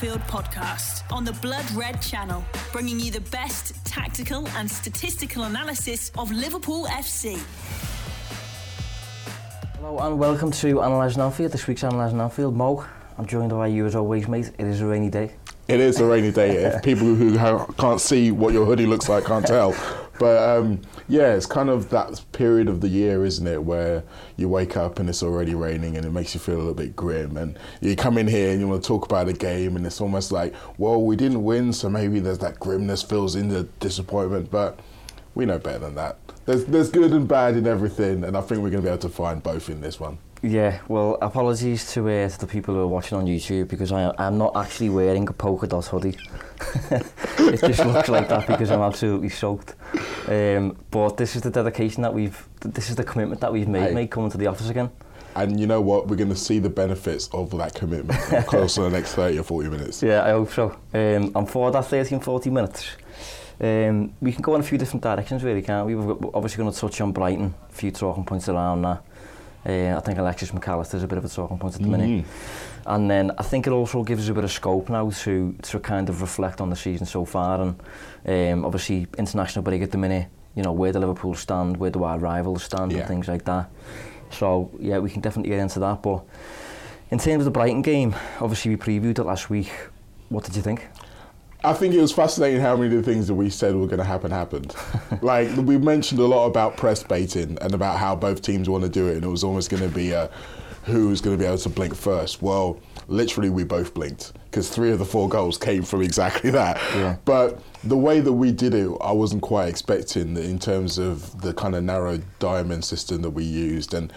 Analyzing Anfield podcast on the Blood Red channel, bringing you the best tactical and statistical analysis of Liverpool FC. Hello and welcome to Analysing Anfield, this week's Analysing Anfield. Mo, I'm joined by you as always, mate. It is a rainy day. It is a rainy day. If people who can't see what your hoodie looks like can't tell. But um, yeah, it's kind of that period of the year, isn't it, where you wake up and it's already raining and it makes you feel a little bit grim. And you come in here and you want to talk about a game, and it's almost like, well, we didn't win, so maybe there's that grimness fills in the disappointment. But we know better than that. There's, there's good and bad in everything, and I think we're going to be able to find both in this one. Yeah, well, apologies to, uh, to the people who are watching on YouTube because I, I'm not actually wearing a polka dot hoodie. it just looks like that because I'm absolutely soaked. Um, but this is the dedication that we've, this is the commitment that we've made, Hey. mate, coming to the office again. And you know what? We're going to see the benefits of that commitment across the next 30 or 40 minutes. Yeah, I hope so. Um, I'm for that 30 and 40 minutes. Um, we can go in a few different directions really, can't we? We're obviously going to touch on Brighton, a few talking points around that. Uh, I think Alexis McAllister's a bit of a talking point at the mm. minute. Mm-hmm. And then I think it also gives us a bit of scope now to to kind of reflect on the season so far and um, obviously international break at the minute, you know, where do Liverpool stand, where do our rivals stand yeah. and things like that. So yeah, we can definitely get into that. But in terms of the Brighton game, obviously we previewed it last week. What did you think? I think it was fascinating how many of the things that we said were going to happen happened. like we mentioned a lot about press baiting and about how both teams want to do it, and it was almost going to be a who's going to be able to blink first. Well, literally, we both blinked because three of the four goals came from exactly that. Yeah. But the way that we did it, I wasn't quite expecting in terms of the kind of narrow diamond system that we used and.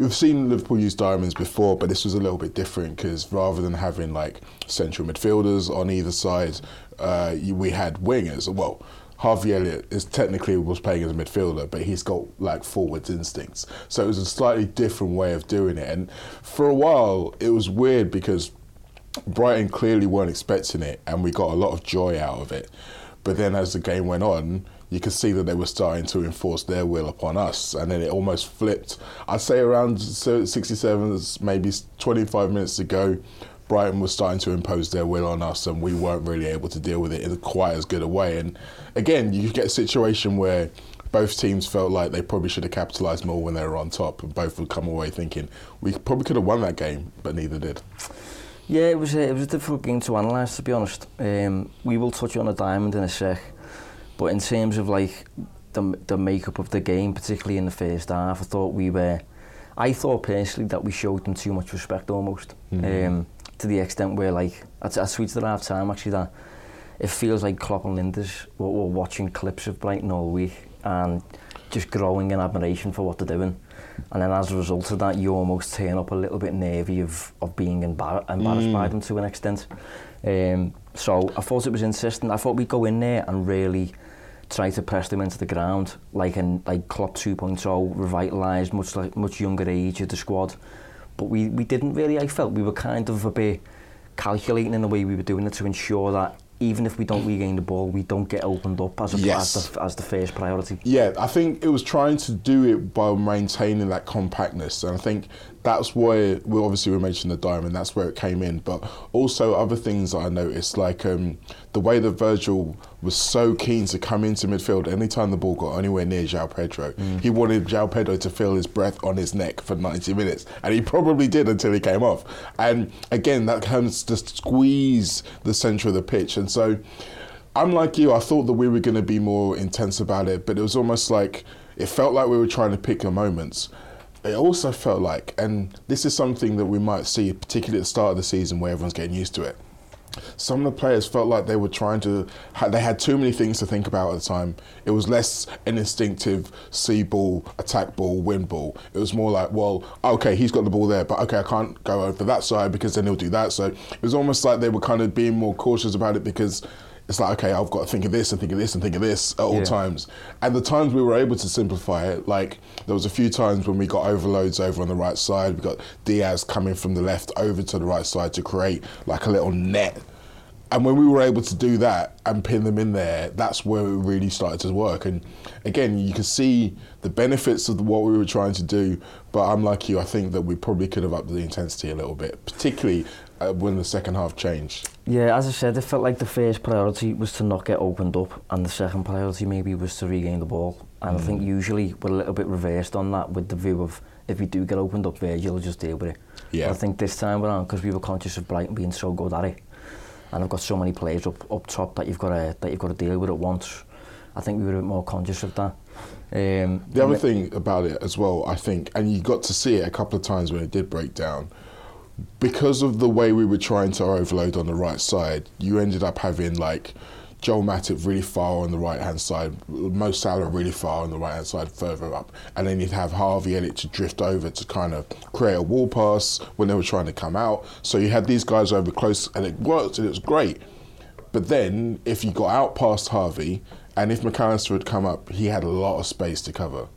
We've seen Liverpool use diamonds before, but this was a little bit different because rather than having like central midfielders on either side, uh, we had wingers. Well, Harvey Elliott is technically was playing as a midfielder, but he's got like forwards instincts. So it was a slightly different way of doing it. And for a while, it was weird because Brighton clearly weren't expecting it, and we got a lot of joy out of it. But then as the game went on, you could see that they were starting to enforce their will upon us, and then it almost flipped. I'd say around so- 67, maybe 25 minutes ago, Brighton was starting to impose their will on us, and we weren't really able to deal with it in quite as good a way. And again, you get a situation where both teams felt like they probably should have capitalised more when they were on top, and both would come away thinking we probably could have won that game, but neither did. Yeah, it was a, it was a difficult game to analyse, to be honest. Um, we will touch on a diamond in a sec, but in terms of like the the makeup of the game, particularly in the first half, I thought we were. I thought personally that we showed them too much respect almost, um, to the extent where like I, I tweeted at half time actually that it feels like Klopp and Lijnders were, were watching clips of Brighton all week and just growing in admiration for what they're doing. And then as a result of that, you almost turn up a little bit nervy of, of being embar- embarrassed by them to an extent. Um, so I thought it was insistent. I thought we'd go in there and really try to press them into the ground like in like Klopp 2.0 revitalized much like much younger age of the squad but we we didn't really I felt we were kind of a bit calculating in the way we were doing it to ensure that even if we don't regain the ball, we don't get opened up as, a, yes. as, the, as the first priority. Yeah, I think it was trying to do it by maintaining that compactness. And I think that's why we obviously we mentioned the diamond. That's where it came in, but also other things that I noticed, like um, the way that Virgil was so keen to come into midfield anytime the ball got anywhere near João Pedro. Mm. He wanted João Pedro to feel his breath on his neck for 90 minutes, and he probably did until he came off. And again, that comes to squeeze the centre of the pitch. And so, I'm like you, I thought that we were going to be more intense about it, but it was almost like it felt like we were trying to pick the moments. It also felt like, and this is something that we might see, particularly at the start of the season where everyone's getting used to it. Some of the players felt like they were trying to they had too many things to think about at the time. It was less an instinctive see ball attack ball win ball. It was more like well okay he's got the ball there but okay i can't go over that side because then he'll do that. So it was almost like they were kind of being more cautious about it because it's like okay i've got to think of this and think of this and think of this at all Yeah. times and the times we were able to simplify it like there was a few times when we got overloads over on the right side we got diaz coming from the left over to the right side to create like a little net and when we were able to do that and pin them in there, that's where it really started to work. And again, you can see the benefits of what we were trying to do. But I'm like you, I think that we probably could have upped the intensity a little bit, particularly uh, when the second half changed. Yeah, as I said, it felt like the first priority was to not get opened up, and the second priority maybe was to regain the ball. And I think usually we're a little bit reversed on that with the view of if we do get opened up, Virgil will just deal with it. Yeah. But I think this time around, because we were conscious of Brighton being so good at it, and I've got so many players up up top that you've got to that you've got to deal with at once. I think we were a bit more conscious of that. Um, The other and thing about it as well, I think, and you got to see it a couple of times when it did break down, because of the way we were trying to overload on the right side, you ended up having like Joel Matip really far on the right hand side, Mo Salah really far on the right hand side, further up, and then you'd have Harvey Elliott to drift over to kind of create a wall pass when they were trying to come out. So you had these guys over close, and it worked, and it was great. But then, if you got out past Harvey, and if McAllister had come up, he had a lot of space to cover,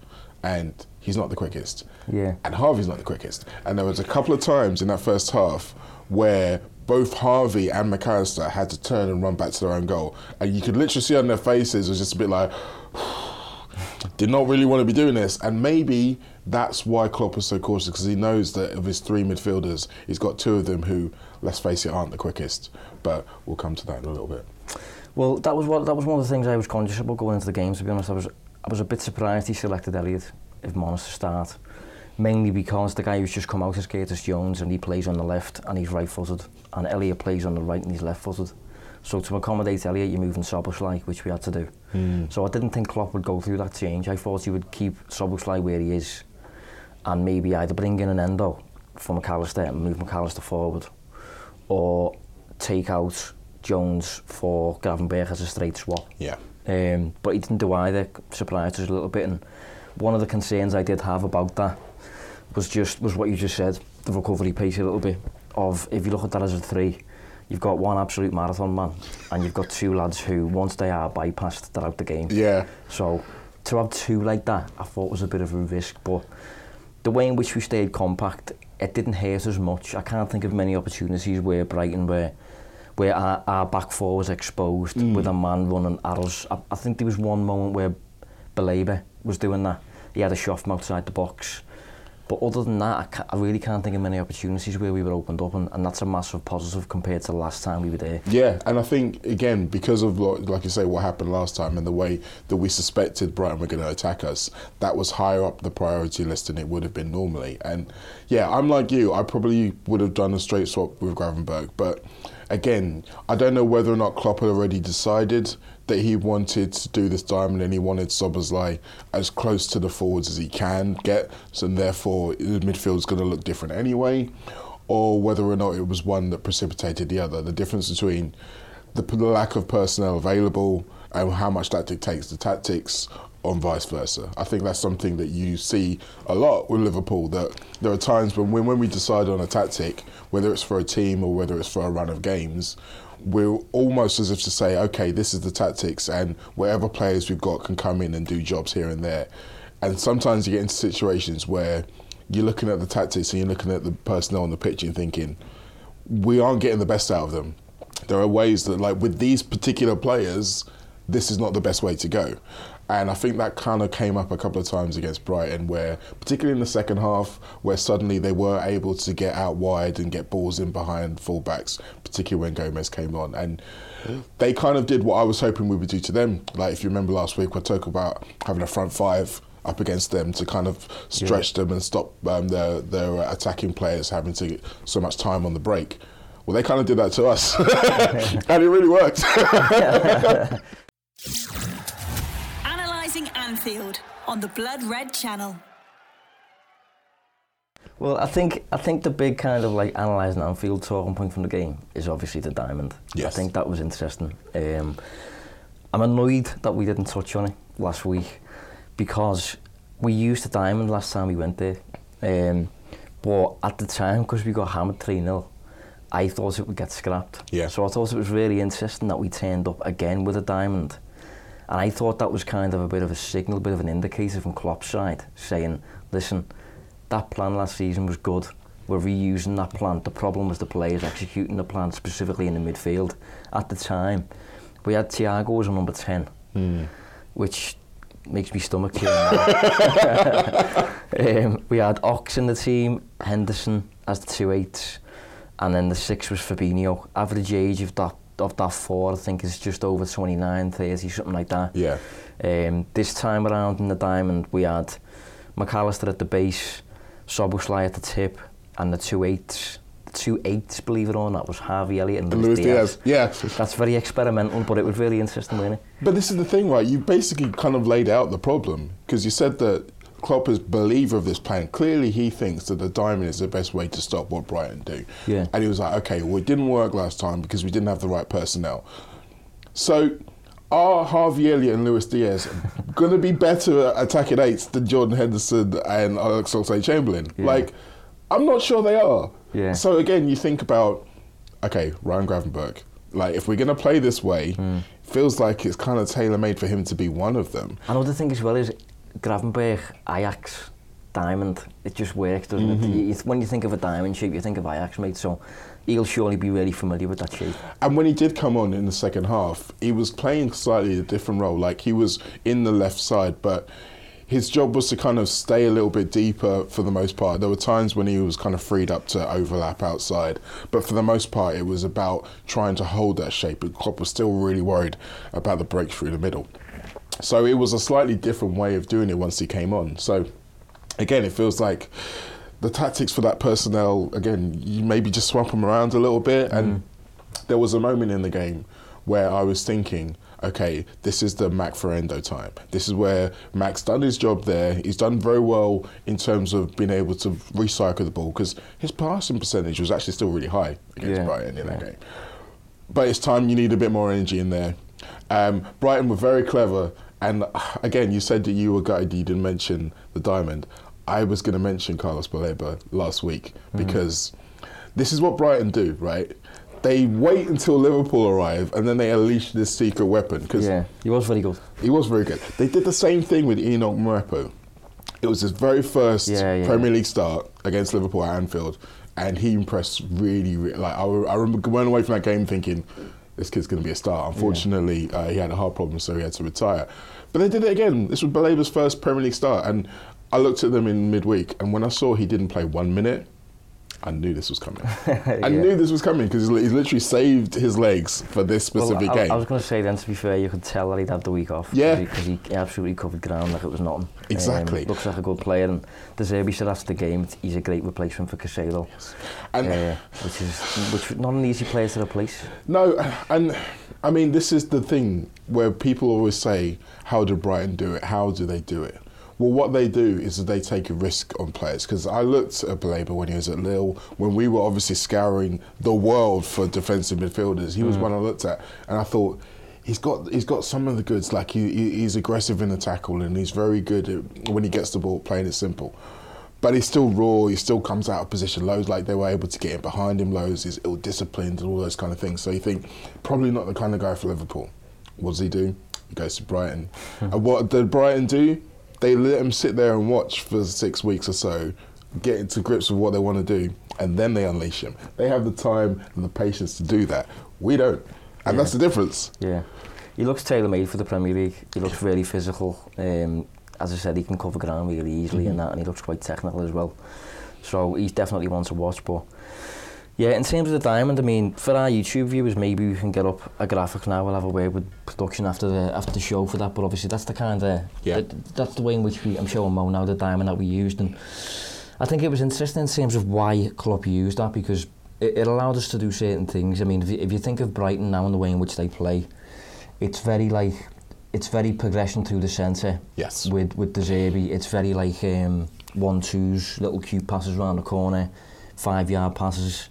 and he's not the quickest. Yeah. And Harvey's not the quickest. And there was a couple of times in that first half where both Harvey and McAllister had to turn and run back to their own goal, and you could literally see on their faces it was just a bit like. Did not really want to be doing this, and maybe that's why Klopp was so cautious because he knows that of his three midfielders, he's got two of them who, let's face it, aren't the quickest. But we'll come to that in a little bit. Well, that was what that was one of the things I was conscious about going into the game. To be honest, I was I was a bit surprised he selected Elliot, of Monster start, mainly because the guy who's just come out is Curtis Jones and he plays on the left and he's right-footed, and Elliot plays on the right and he's left-footed. So to accommodate Elliot, you're moving Soboslai, which we had to do. Mm. So I didn't think Klopp would go through that change. I thought he would keep Soboslai where he is and maybe either bring in an endo for McAllister and move McAllister forward or take out Jones for Gravenberg as a straight swap. Yeah. Um, but he didn't do either, surprised us a little bit. And one of the concerns I did have about that was just was what you just said, the recovery pace a little bit. Of if you look at that as a three, you've got one absolute marathon man, and you've got two lads who once they are bypassed, they're out the game. Yeah. So to have two like that, I thought was a bit of a risk. But the way in which we stayed compact, it didn't hurt as much. I can't think of many opportunities where Brighton were where our, our back four was exposed mm. with a man running at us. I, I think there was one moment where Baleba was doing that. He had a shot from outside the box. But other than that, I, ca I really can't think of many opportunities where we were opened up, and, and that's a massive positive compared to the last time we were there. Yeah, and I think again because of like you say what happened last time and the way that we suspected Brighton were going to attack us, that was higher up the priority list than it would have been normally. And yeah, I'm like you. I probably would have done a straight swap with Gravenberch, but again, I don't know whether or not Klopp had already decided that he wanted to do this diamond and he wanted Szoboszlai as close to the forwards as he can get, so therefore the midfield's going to look different anyway, or whether or not it was one that precipitated the other. The difference between the, the lack of personnel available and how much that dictates the tactics and vice versa. I think that's something that you see a lot with Liverpool that there are times when when, when we decide on a tactic, whether it's for a team or whether it's for a run of games, we're almost as if to say, okay, this is the tactics and whatever players we've got can come in and do jobs here and there. And sometimes you get into situations where you're looking at the tactics and you're looking at the personnel on the pitch and thinking, we aren't getting the best out of them. There are ways that, like with these particular players, this is not the best way to go. And I think that kind of came up a couple of times against Brighton, where, particularly in the second half, where suddenly they were able to get out wide and get balls in behind fullbacks, particularly when Gomez came on. And they kind of did what I was hoping we would do to them. Like, if you remember last week, we talked about having a front five up against them to kind of stretch them and stop um, their, their attacking players having to get so much time on the break. Well, they kind of did that to us, and it really worked. Analysing Anfield on the Blood Red Channel. Well, I think I think the big kind of like analysing Anfield talking point from the game is obviously the diamond. Yes. I think that was interesting. Um, I'm annoyed that we didn't touch on it last week because we used the diamond last time we went there. Um, but at the time, because we got hammered 3 0, I thought it would get scrapped. Yeah. So I thought it was really interesting that we turned up again with a diamond. And I thought that was kind of a bit of a signal, a bit of an indicator from Klopp's side, saying, listen, that plan last season was good. We're reusing that plan. The problem was the players executing the plan, specifically in the midfield. At the time, we had Thiago as a number 10, which makes me stomach turn. um, we had Ox in the team, Henderson as the two eights, and then the six was Fabinho. Average age of that of that four, I think it's just over 29, 30, something like that. Yeah. Um, this time around in the diamond, we had McAllister at the base, Soboslai at the tip, and the two eights. The two eights, believe it or not, was Harvey Elliott and, and Luis Diaz. Diaz. Yeah. That's very experimental, but it was really interesting, wasn't it? But this is the thing, right? You basically kind of laid out the problem because you said that Klopp is believer of this plan. Clearly, he thinks that the diamond is the best way to stop what Brighton do. Yeah. And he was like, okay, well, it didn't work last time because we didn't have the right personnel. So, are Harvey Elliott and Luis Diaz going to be better at attacking eights than Jordan Henderson and Alex Oxlade-Chamberlain? Yeah. Like, I'm not sure they are. Yeah. So again, you think about, okay, Ryan Gravenberch. Like, if we're going to play this way, Hmm. feels like it's kind of tailor made for him to be one of them. Another thing as well is Gravenberch, Ajax, diamond. It just works, doesn't it? Mm-hmm. You, when you think of a diamond shape, you think of Ajax, mate. So he'll surely be really familiar with that shape. And when he did come on in the second half, he was playing slightly a different role. Like he was in the left side, but his job was to kind of stay a little bit deeper for the most part. There were times when he was kind of freed up to overlap outside, but for the most part, it was about trying to hold that shape. But Klopp was still really worried about the break through the middle. So it was a slightly different way of doing it once he came on. So again, it feels like the tactics for that personnel, again, you maybe just swap them around a little bit. And mm. there was a moment in the game where I was thinking, okay, this is the Mac for Endo time. This is where Mac's done his job there. He's done very well in terms of being able to recycle the ball because his passing percentage was actually still really high against Yeah, Brighton in that game. But it's time you need a bit more energy in there. Um, Brighton were very clever, and uh, again, you said that you were gutted you didn't mention the diamond. I was going to mention Carlos Baleba last week Mm-hmm. because this is what Brighton do, right? They wait until Liverpool arrive and then they unleash this secret weapon because Yeah, he was very good. he was very good. They did the same thing with Enock Mwepu. It was his very first Yeah, yeah. Premier League start against Liverpool at Anfield, and he impressed really, really. Like I, I remember going away from that game thinking, this kid's going to be a star. Unfortunately, uh, he had a heart problem, so he had to retire. But they did it again. This was Baleba's first Premier League start, and I looked at them in midweek, and when I saw he didn't play one minute, I knew this was coming. I knew this was coming because he's literally saved his legs for this specific well, I, game. I was going to say then, to be fair, you could tell that he'd had the week off. Yeah. Because he, he absolutely covered ground like it was nothing. Exactly. Um, looks like a good player, and De Zerbi said after the game he's a great replacement for Caicedo. And- uh, which is which not an easy player to replace. No, and I mean, this is the thing where people always say, How do Brighton do it? How do they do it? Well, what they do is that they take a risk on players. Because I looked at Baleba when he was at Lille, when we were obviously scouring the world for defensive midfielders. He was mm. one I looked at, and I thought, He's got he's got some of the goods like he, he- he's aggressive in the tackle and he's very good at, when he gets the ball playing it simple, but he's still raw. He still comes out of position loads. Like they were able to get in behind him loads. He's ill disciplined and all those kind of things. So you think probably not the kind of guy for Liverpool. What does he do? He goes to Brighton. Hmm. and what did Brighton do? They let him sit there and watch for six weeks or so, get into grips with what they want to do, and then they unleash him. They have the time and the patience to do that. We don't, and that's the difference. Yeah. he looks tailor-made for the Premier League. He looks really physical. Um, as I said, he can cover ground really easily mm -hmm. and that, and he looks quite technical as well. So he's definitely one to watch. But yeah, in terms of the diamond, I mean, for our YouTube viewers, maybe we can get up a graphic now. We'll have a word with production after the after the show for that. But obviously, that's the kind of yeah. The, that's the way in which we, I'm showing Mo now the diamond that we used, and I think it was interesting in terms of why Klopp used that because it, it allowed us to do certain things. I mean, if you, if you think of Brighton now and the way in which they play, it's very like it's very progression through the centre. Yes. With with De Zerbi, it's very like um, one twos, little cute passes around the corner, five yard passes,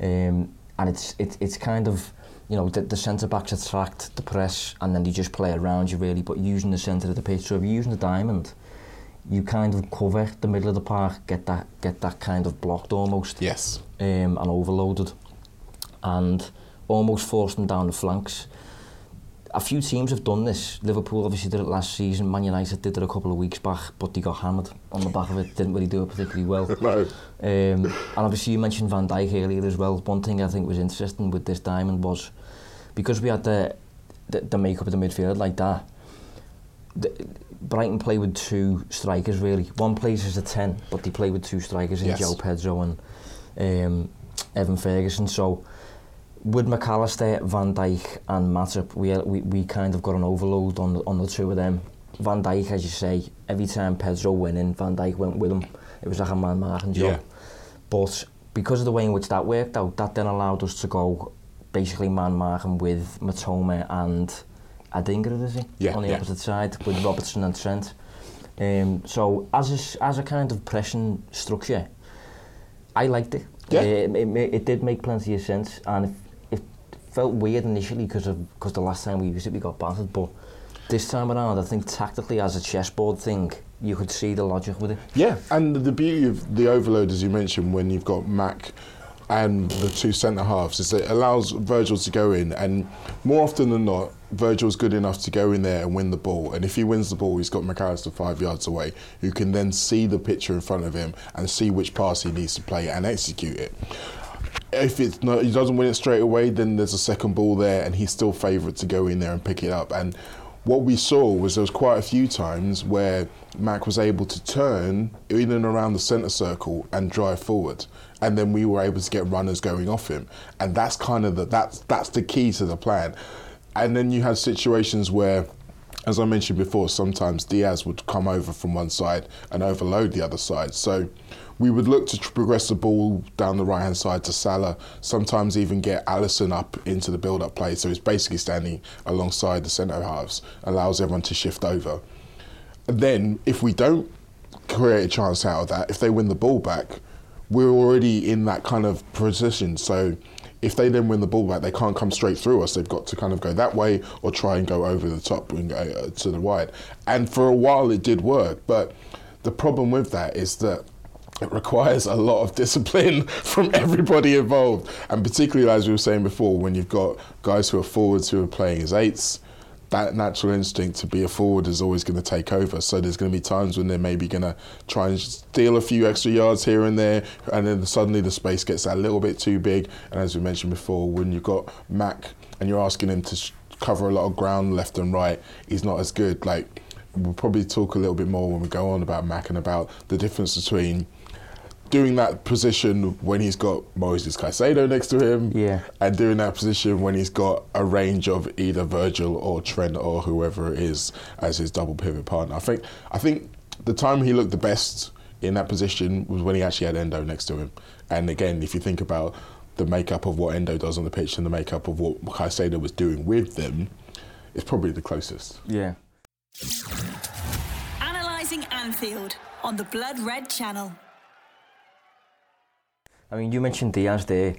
Um, and it's, it, it's kind of, you know, the, the centre backs attract the press and then they just play around you really, but using the centre of the pitch, so if you're using the diamond, you kind of cover the middle of the park, get that get that kind of blocked almost. Yes. Um, and overloaded. And almost forced them down the flanks a few teams have done this. Liverpool obviously did it last season. Man United did it a couple of weeks back, but they got hammered on the back of it. Didn't really do it particularly well. no. Um, and obviously you mentioned Van Dijk earlier as well. One thing I think was interesting with this diamond was because we had the the, the makeup of the midfield like that. The, Brighton play with two strikers really. One plays as a 10, but they play with two strikers yes. in Joe Pedro and um, Evan Ferguson. So with McAllister, Van Dijk and Matip, we, we, we kind of got an overload on the, on the two of them. Van Dijk, as you say, every time Pedro went in, Van Dijk went with him. It was like a man marking job. Yeah. But because of the way in which that worked out, that then allowed us to go basically man marking with Matoma and Adingra, is he? Yeah, on the yeah. opposite side with Robertson and Trent. Um, so as a, as a kind of pressing structure, I liked it. Yeah. Um, it, it, it did make plenty of sense and if felt weird initially because of because the last time we used it we got battered, but this time around I think tactically as a chessboard thing you could see the logic with it. Yeah, and the beauty of the overload as you mentioned when you've got Mac and the two centre halves is it allows Virgil to go in and more often than not Virgil's good enough to go in there and win the ball and if he wins the ball he's got McAllister five yards away who can then see the picture in front of him and see which pass he needs to play and execute it if it's not, he doesn't win it straight away, then there's a second ball there, and he's still favourite to go in there and pick it up. And what we saw was there was quite a few times where Mac was able to turn in and around the centre circle and drive forward, and then we were able to get runners going off him. And that's kind of the that's that's the key to the plan. And then you had situations where as I mentioned before, sometimes Diaz would come over from one side and overload the other side. So we would look to progress the ball down the right hand side to Salah, sometimes even get Alisson up into the build up play. So he's basically standing alongside the centre halves, allows everyone to shift over. And then, if we don't create a chance out of that, if they win the ball back, we're already in that kind of position. So if they then win the ball back, they can't come straight through us. They've got to kind of go that way or try and go over the top and go uh, to the right. And for a while, it did work. But the problem with that is that it requires a lot of discipline from everybody involved. And particularly, as we were saying before, when you've got guys who are forwards who are playing as eights, that natural instinct to be a forward is always going to take over. So there's going to be times when they're maybe going to try and steal a few extra yards here and there, and then suddenly the space gets a little bit too big. And as we mentioned before, when you've got Mac and you're asking him to cover a lot of ground left and right, he's not as good. Like we'll probably talk a little bit more when we go on about Mac and about the difference between doing that position when he's got Moses Caicedo next to him, yeah, and doing that position when he's got a range of either Virgil or Trent or whoever it is as his double pivot partner. I think I think the time he looked the best in that position was when he actually had Endo next to him. And again, if you think about the makeup of what Endo does on the pitch and the makeup of what Caicedo was doing with them, it's probably the closest. Yeah. Analysing Anfield on the Blood Red Channel. I mean, you mentioned Diaz there.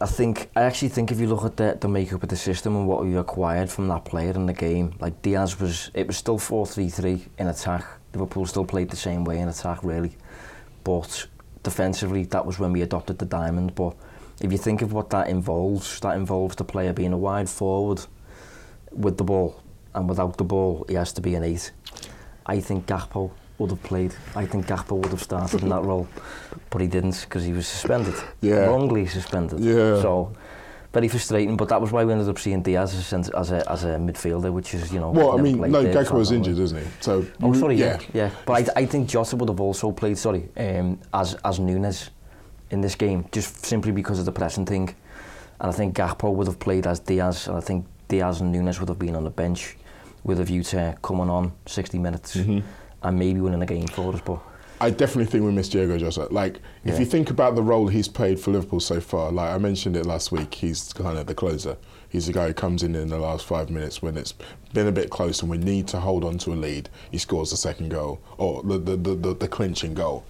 I think I actually think if you look at the, the makeup of the system and what we acquired from that player in the game, like Diaz was, it was still 4-3-3 in attack. Liverpool still played the same way in attack, really. But defensively, that was when we adopted the diamond. But if you think of what that involves, that involves the player being a wide forward with the ball, and without the ball, he has to be an eight. I think Gakpo would have played. I think Gakpo would have started in that role, but he didn't because he was suspended. Yeah. Wrongly suspended. Yeah. So very frustrating. But that was why we ended up seeing Diaz as, a- as a as a midfielder, which is you know. Well, I mean, no, Gakpo was I don't know. injured, isn't he? So, Oh, sorry, yeah, yeah. But I, I think Jota would have also played, sorry, um, as as Núñez in this game, just simply because of the pressing thing. And I think Gakpo would have played as Diaz, and I think Diaz and Núñez would have been on the bench with a view to coming on 60 minutes Mm-hmm. And maybe winning a game for us. But I definitely think we miss Diogo Jota. Like, if you think about the role he's played for Liverpool so far, like I mentioned it last week, he's kind of the closer. He's the guy who comes in in the last five minutes when it's been a bit close and we need to hold on to a lead. He scores the second goal or the the, the, the, the clinching goal.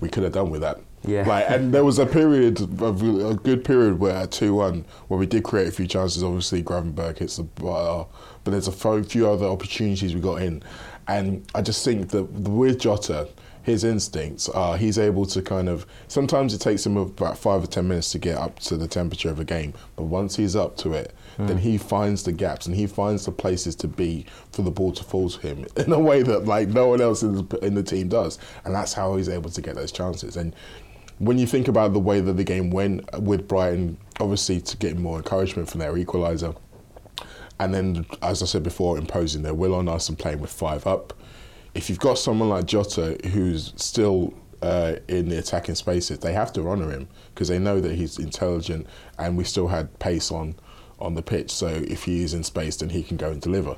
We could have done with that. Yeah. Like, and there was a period, of a good period where at 2 1, where we did create a few chances. Obviously, Gravenberch hits the bar, but there's a few other opportunities we got in. And I just think that with Jota, his instincts are he's able to kind of sometimes it takes him about five or ten minutes to get up to the temperature of a game. But once he's up to it then hmm. he finds the gaps and he finds the places to be for the ball to fall to him in a way that like no one else in the, in the team does. And that's how he's able to get those chances. And when you think about the way that the game went with Brighton obviously to get more encouragement from their equaliser and then, as I said before, imposing their will on us and playing with five up. If you've got someone like Jota who's still uh, in the attacking spaces, they have to honour him because they know that he's intelligent and we still had pace on on the pitch. So if he is in space, then he can go and deliver.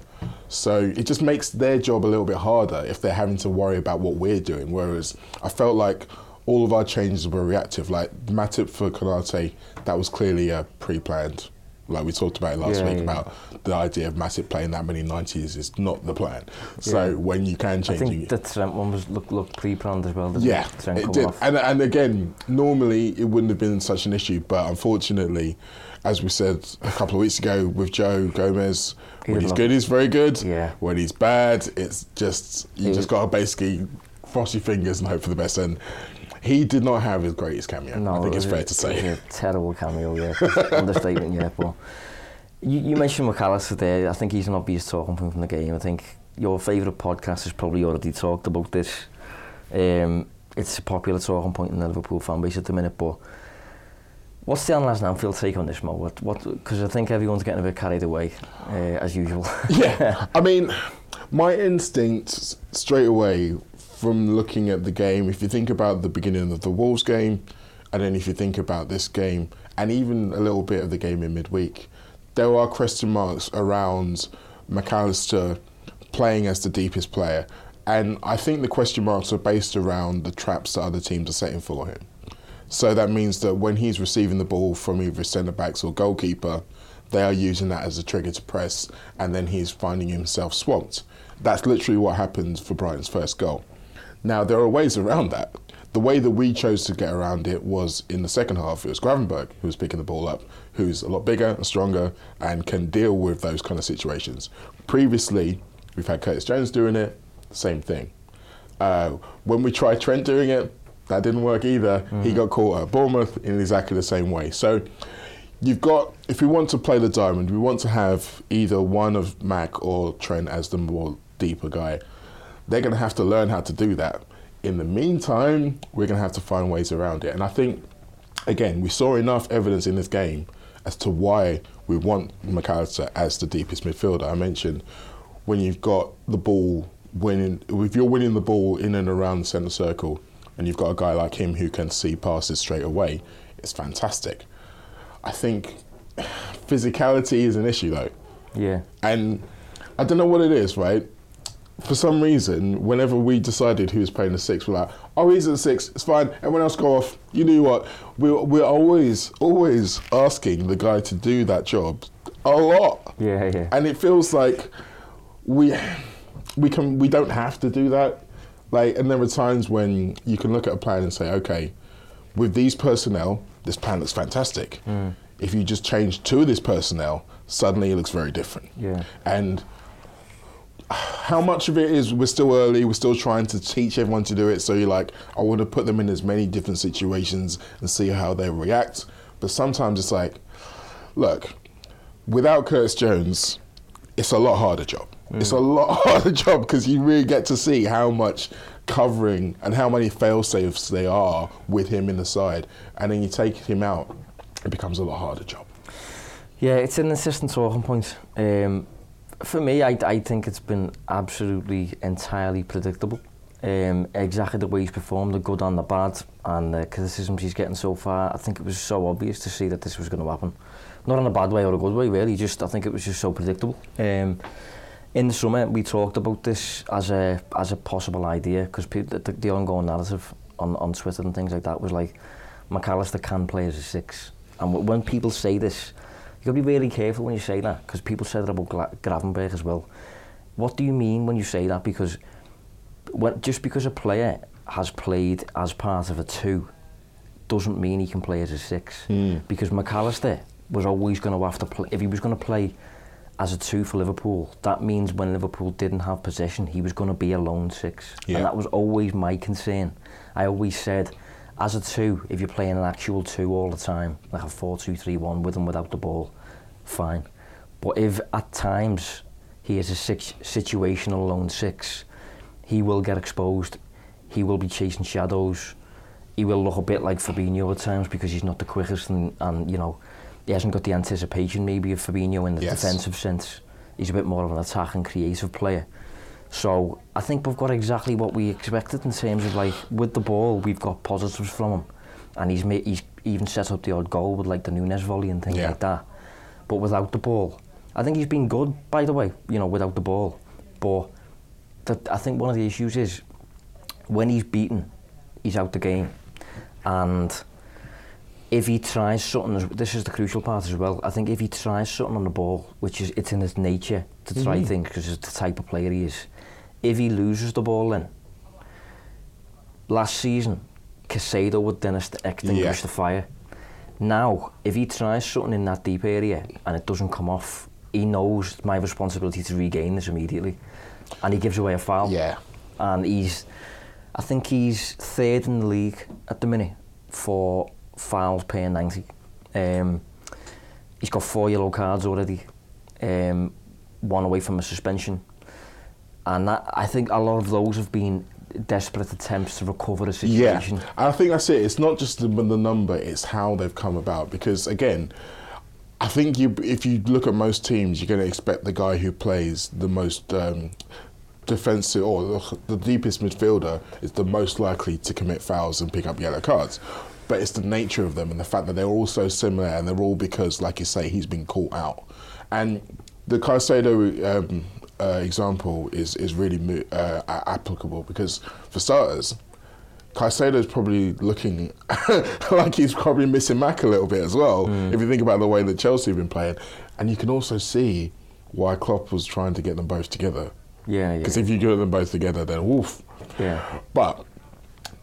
So it just makes their job a little bit harder if they're having to worry about what we're doing. Whereas I felt like all of our changes were reactive. Like Matip for Konate, that was clearly a pre-planned. Like we talked about last Yeah, week yeah. about the idea of Massive playing that many 90s is not the plan. So Yeah. when you can change, I think it, the Trent one was look, look pre-planned as well. yeah, it? It did. off. And, and again, normally it wouldn't have been such an issue, but unfortunately, as we said a couple of weeks ago with Joe Gomez, He when he's good, he's very good. Yeah. When he's bad, it's just you He- just got to basically cross your fingers and hope for the best. And he did not have his greatest cameo. No, I think it's fair a- to It say. a terrible cameo, yeah. Understatement, yeah. But you, you mentioned McAllister there. I think he's an obvious talking point from the game. I think your favourite podcast has probably already talked about this. Um, it's a popular talking point in the Liverpool fan base at the minute, but what's the Alan Anfield take on this, Mo? What, what? Because I think everyone's getting a bit carried away, uh, as usual. yeah, I mean, my instinct straight away from looking at the game, if you think about the beginning of the Wolves game, and then if you think about this game, and even a little bit of the game in midweek, there are question marks around McAllister playing as the deepest player. And I think the question marks are based around the traps that other teams are setting for him. So that means that when he's receiving the ball from either centre backs or goalkeeper, they are using that as a trigger to press, and then he's finding himself swamped. That's literally what happened for Brighton's first goal. Now there are ways around that. The way that we chose to get around it was in the second half. It was Gravenberch who was picking the ball up, who's a lot bigger and stronger and can deal with those kind of situations. Previously, we've had Curtis Jones doing it, same thing. Uh, when we tried Trent doing it, that didn't work either. He got caught at Bournemouth in exactly the same way. So you've got, if we want to play the diamond, we want to have either one of Mac or Trent as the more deeper guy. They're going to have to learn how to do that. In the meantime, we're going to have to find ways around it. And I think, again, we saw enough evidence in this game as to why we want McAllister as the deepest midfielder. I mentioned when you've got the ball winning, if you're winning the ball in and around the centre circle, and you've got a guy like him who can see passes straight away, it's fantastic. I think physicality is an issue though. yeah. And I don't know what it is, right? For some reason, whenever we decided who was playing the six, we're like, oh, he's at the six, it's fine, everyone else go off. You knew what? We're, we're always, always asking the guy to do that job a lot. Yeah, yeah. And it feels like we, we, can, we don't have to do that. Like, and there are times when you can look at a plan and say, okay, with these personnel, this plan looks fantastic. Mm. If you just change two of this personnel, suddenly it looks very different. Yeah. And how much of it is we're still early, we're still trying to teach everyone to do it. So you're like, I want to put them in as many different situations and see how they react. But sometimes it's like, look, without Curtis Jones, it's a lot harder job. It's a lot harder job because you really get to see how much covering and how many fail safes they are with him in the side. And then you take him out, it becomes a lot harder job. Yeah, it's an insistent talking point. Um, for me, I, I think it's been absolutely entirely predictable. Um, exactly the way he's performed, the good and the bad, and the criticisms he's getting so far. I think it was so obvious to see that this was going to happen. Not in a bad way or a good way, really. Just I think it was just so predictable. Um, in the summer, we talked about this as a as a possible idea because the, the ongoing narrative on, on Twitter and things like that was like, McAllister can play as a six. And when people say this, you got to be really careful when you say that because people said that about Gra Gravenberch as well. What do you mean when you say that? Because when, just because a player has played as part of a two doesn't mean he can play as a six. Mm. Because McAllister was always going to have to play, if he was going to play as a two for Liverpool, that means when Liverpool didn't have possession, he was going to be a lone six. Yeah. And that was always my concern. I always said, as a two, if you're playing an actual two all the time, like a 4 2 3 1 with and without the ball, fine. But if at times he is a six, situational lone six, he will get exposed. He will be chasing shadows. He will look a bit like Fabinho at times because he's not the quickest and, and you know, he hasn't got the anticipation maybe of Fabinho in the Yes. defensive sense. He's a bit more of an attacking creative player. So I think we've got exactly what we expected in terms of like with the ball we've got positives from him, and he's made, he's even set up the odd goal with like the Núñez volley and things Yeah. like that. But without the ball, I think he's been good by the way. You know without the ball, but the, I think one of the issues is when he's beaten, he's out the game, and if he tries something, this is the crucial part as well. I think if he tries something on the ball, which is it's in his nature to try mm-hmm. things because it's the type of player he is. If he loses the ball, then last season, Caicedo would then extinguish Yeah. the fire. Now, if he tries something in that deep area and it doesn't come off, he knows it's my responsibility to regain this immediately. And he gives away a foul. Yeah. And he's, I think he's third in the league at the minute for fouls per 90. Um, he's got four yellow cards already, um, one away from a suspension. And that, I think a lot of those have been desperate attempts to recover a situation. Yeah. I think that's it. It's not just the, the number; it's how they've come about. Because again, I think you, if you look at most teams, you're going to expect the guy who plays the most um, defensive or the, the deepest midfielder is the most likely to commit fouls and pick up yellow cards. But it's the nature of them and the fact that they're all so similar, and they're all because, like you say, he's been caught out. And the Caicedo um, uh, example is is really uh, applicable because, for starters, Caicedo's probably looking like he's probably missing Mac a little bit as well. If you think about the way that Chelsea have been playing, and you can also see why Klopp was trying to get them both together. Yeah, yeah. Because if you get them both together, then woof. Yeah. But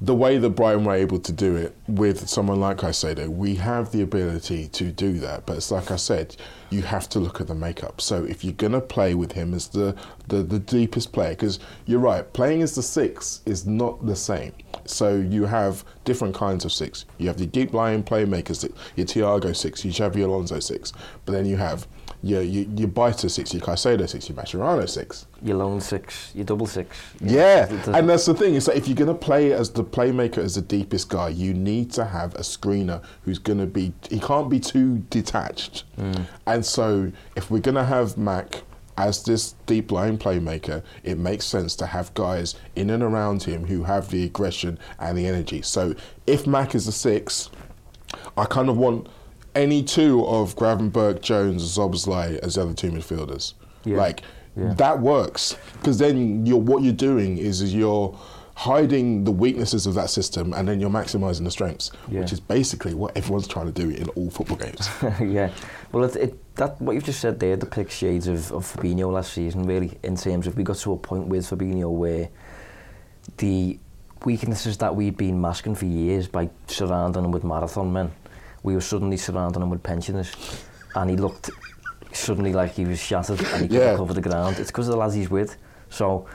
the way that Brighton were able to do it with someone like Caicedo, we have the ability to do that. But it's like I said, you have to look at the makeup. So if you're gonna play with him as the the, the deepest player, because you're right, playing as the six is not the same. So you have different kinds of six. You have the deep lying playmakers, your Thiago six, your Xabi Alonso six, but then you have your your, your Biter six, your Caicedo six, your Mascherano six. Your lone six, your double six. Yeah, The- the- and that's the thing. Is that if you're going to play as the playmaker, as the deepest guy, you need to have a screener who's going to be. He can't be too detached. Hmm. And so, if we're going to have Mac as this deep line playmaker, it makes sense to have guys in and around him who have the aggression and the energy. So, if Mac is a six, I kind of want any two of Gravenberch, Jones, Szoboszlai as the other two midfielders. Yeah. Like Yeah. that works because then you're what you're doing is, is you're hiding the weaknesses of that system and then you're maximizing the strengths, Yeah. which is basically what everyone's trying to do in all football games. yeah. Well, it, it, that what you've just said there depicts shades of, of Fabinho last season, really, in terms of we got to a point with Fabinho where the weaknesses that we'd been masking for years by surrounding him with marathon men, we were suddenly surrounding him with pensioners, and he looked suddenly like he was shattered and he couldn't Yeah. cover the ground. It's because of the lads he's with. So,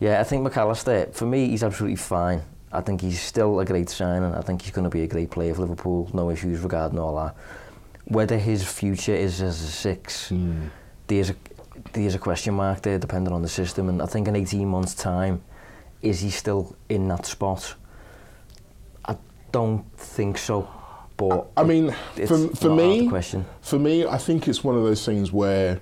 yeah, I think McAllister, for me, he's absolutely fine. I think he's still a great signing. I think he's going to be a great player for Liverpool. No issues regarding all that. Whether his future is as a six, hmm. there's a there's a question mark there, depending on the system. And I think in 18 months' time, is he still in that spot? I don't think so. But I mean, for, for me, for me, I think it's one of those things where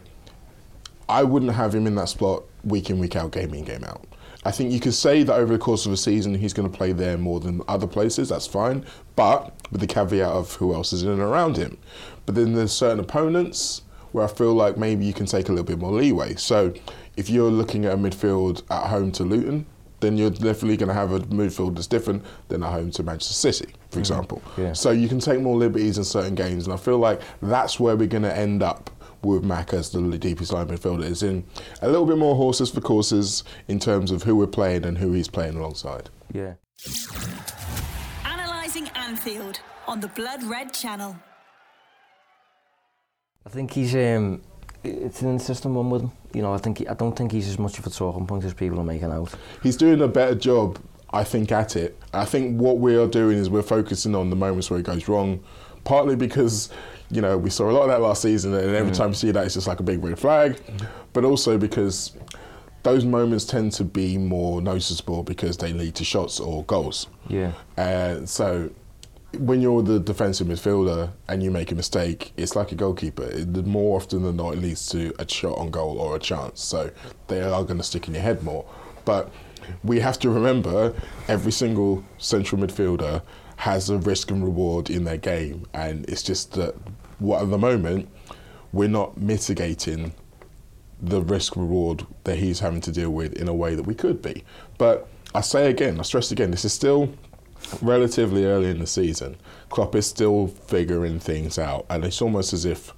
I wouldn't have him in that slot week in, week out, game in, game out. I think you could say that over the course of a season he's going to play there more than other places. That's fine, but with the caveat of who else is in and around him. But then there's certain opponents where I feel like maybe you can take a little bit more leeway. So if you're looking at a midfield at home to Luton, then you're definitely going to have a midfield that's different than at home to Manchester City, for example. Yeah. So you can take more liberties in certain games, and I feel like that's where we're going to end up with Mac as the deepest line midfielder. Is in a little bit more horses for courses in terms of who we're playing and who he's playing alongside. Yeah. Analysing Anfield on the Blood Red Channel. I think he's um, it's an insistent one with him. You know, I think he, I don't think he's as much of a talking point as people are making out. He's doing a better job, I think, at it. I think what we are doing is we're focusing on the moments where it goes wrong, partly because, you know, we saw a lot of that last season, and every time you see that, it's just like a big red flag, but also because those moments tend to be more noticeable because they lead to shots or goals. Yeah. Uh, so when you're the defensive midfielder and you make a mistake, it's like a goalkeeper. It, more often than not, it leads to a shot on goal or a chance. So they are going to stick in your head more. But we have to remember every single central midfielder has a risk and reward in their game, and it's just that what at the moment we're not mitigating the risk reward that he's having to deal with in a way that we could be. But I say again, I stress again, this is still relatively early in the season. Klopp is still figuring things out, and it's almost as if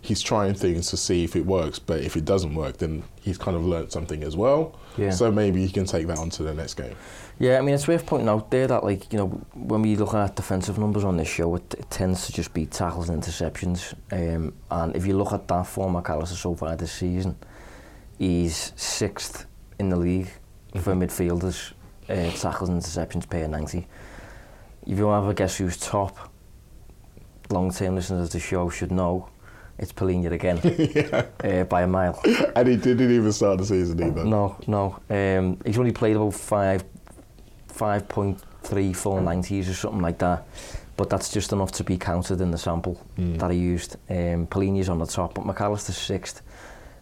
he's trying things to see if it works. But if it doesn't work, then he's kind of learnt something as well. Yeah. So maybe he can take that on to the next game. Yeah, I mean, it's worth pointing out there that, like, you know, when we look at defensive numbers on this show, it, it tends to just be tackles and interceptions. Um, and if you look at that for Mac Allister so far this season, he's sixth in the league for midfielders, uh, tackles and interceptions per 90. If you ever guess who's top, long-term listeners of the show should know, it's Palhinha again, uh, by a mile. And he didn't even start the season either. No, no. Um, he's only played about five, five point three four nineties or something like that. But that's just enough to be counted in the sample Hmm. that he used. Um, Palhinha's on the top, but Mac Allister's sixth.